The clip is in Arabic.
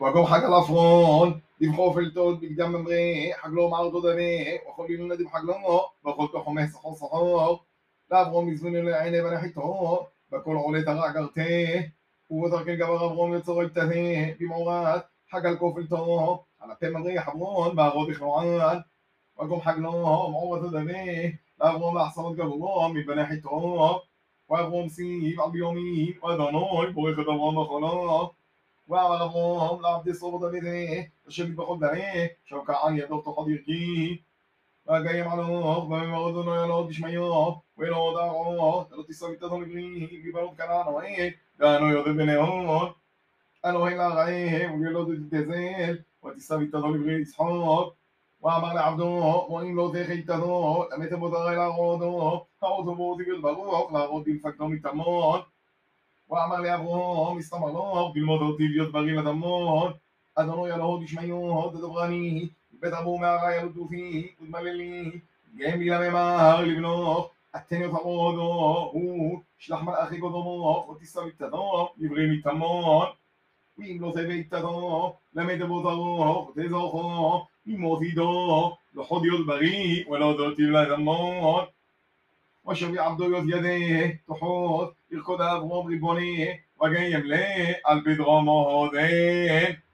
وقوم حق الافون دي بخوف التود بيك دم مري حق لو مار دو دمي وخول ينو ندي بحق لونو وخول كو خمس خون صحور لا برو مزمون ينو عيني بنا حيطو بكل عولي ترع قرتي ووتر كن قبر برو مصور التهي بمورات حق الكوف التود على تم مري حبرون بارو دي خلوان وقوم حق لونو مورو دو دمي لا برو محصنات قبرو من بنا حيطو وابرو مسيب عبيومي وادانوي بوي خدوان بخلوان وعلمهم לעבדי סובו דמידי, השם יתבחון ברי, שעוקען ידו תוכל ירקי. ואגיים עלוך, ומאוד לא ילוד ישמיו, ולא עוד ארוך, ולא תישא מתתו לברי, גבלות כנען אוהב, ואנו יודע בנאות. אלוהים לרעב, ולא תתזל, ותישא מתתו לברי לצחוק. ואמר לעבדו, מועיל לו תכי תתו, למתם בו תראה להרודו, הרות ובורתי בלברוך, להרות במפקדו מתמות. הוא ואמר לאברום, הסתמר לו, תלמוד אותי להיות בריא לדמון, אדוני בית אבו תדברני, ותרבו תופי, ילודו פי, ותמללי, גמי לממר לבנוך, אתן עודו, הוא, שלח מלאכי גודמו, ותישא מתתנו, דברי מתמון, ואם לא תביא תתו, למד אבו תזוכו, ותזוכו, מות עידו, לא חוד בריא, ולא דותיו לדמון وشم يعبدوا يديه تحوط يركض أبغم ربونيه وجاي يمليه قلبي ضغمه دين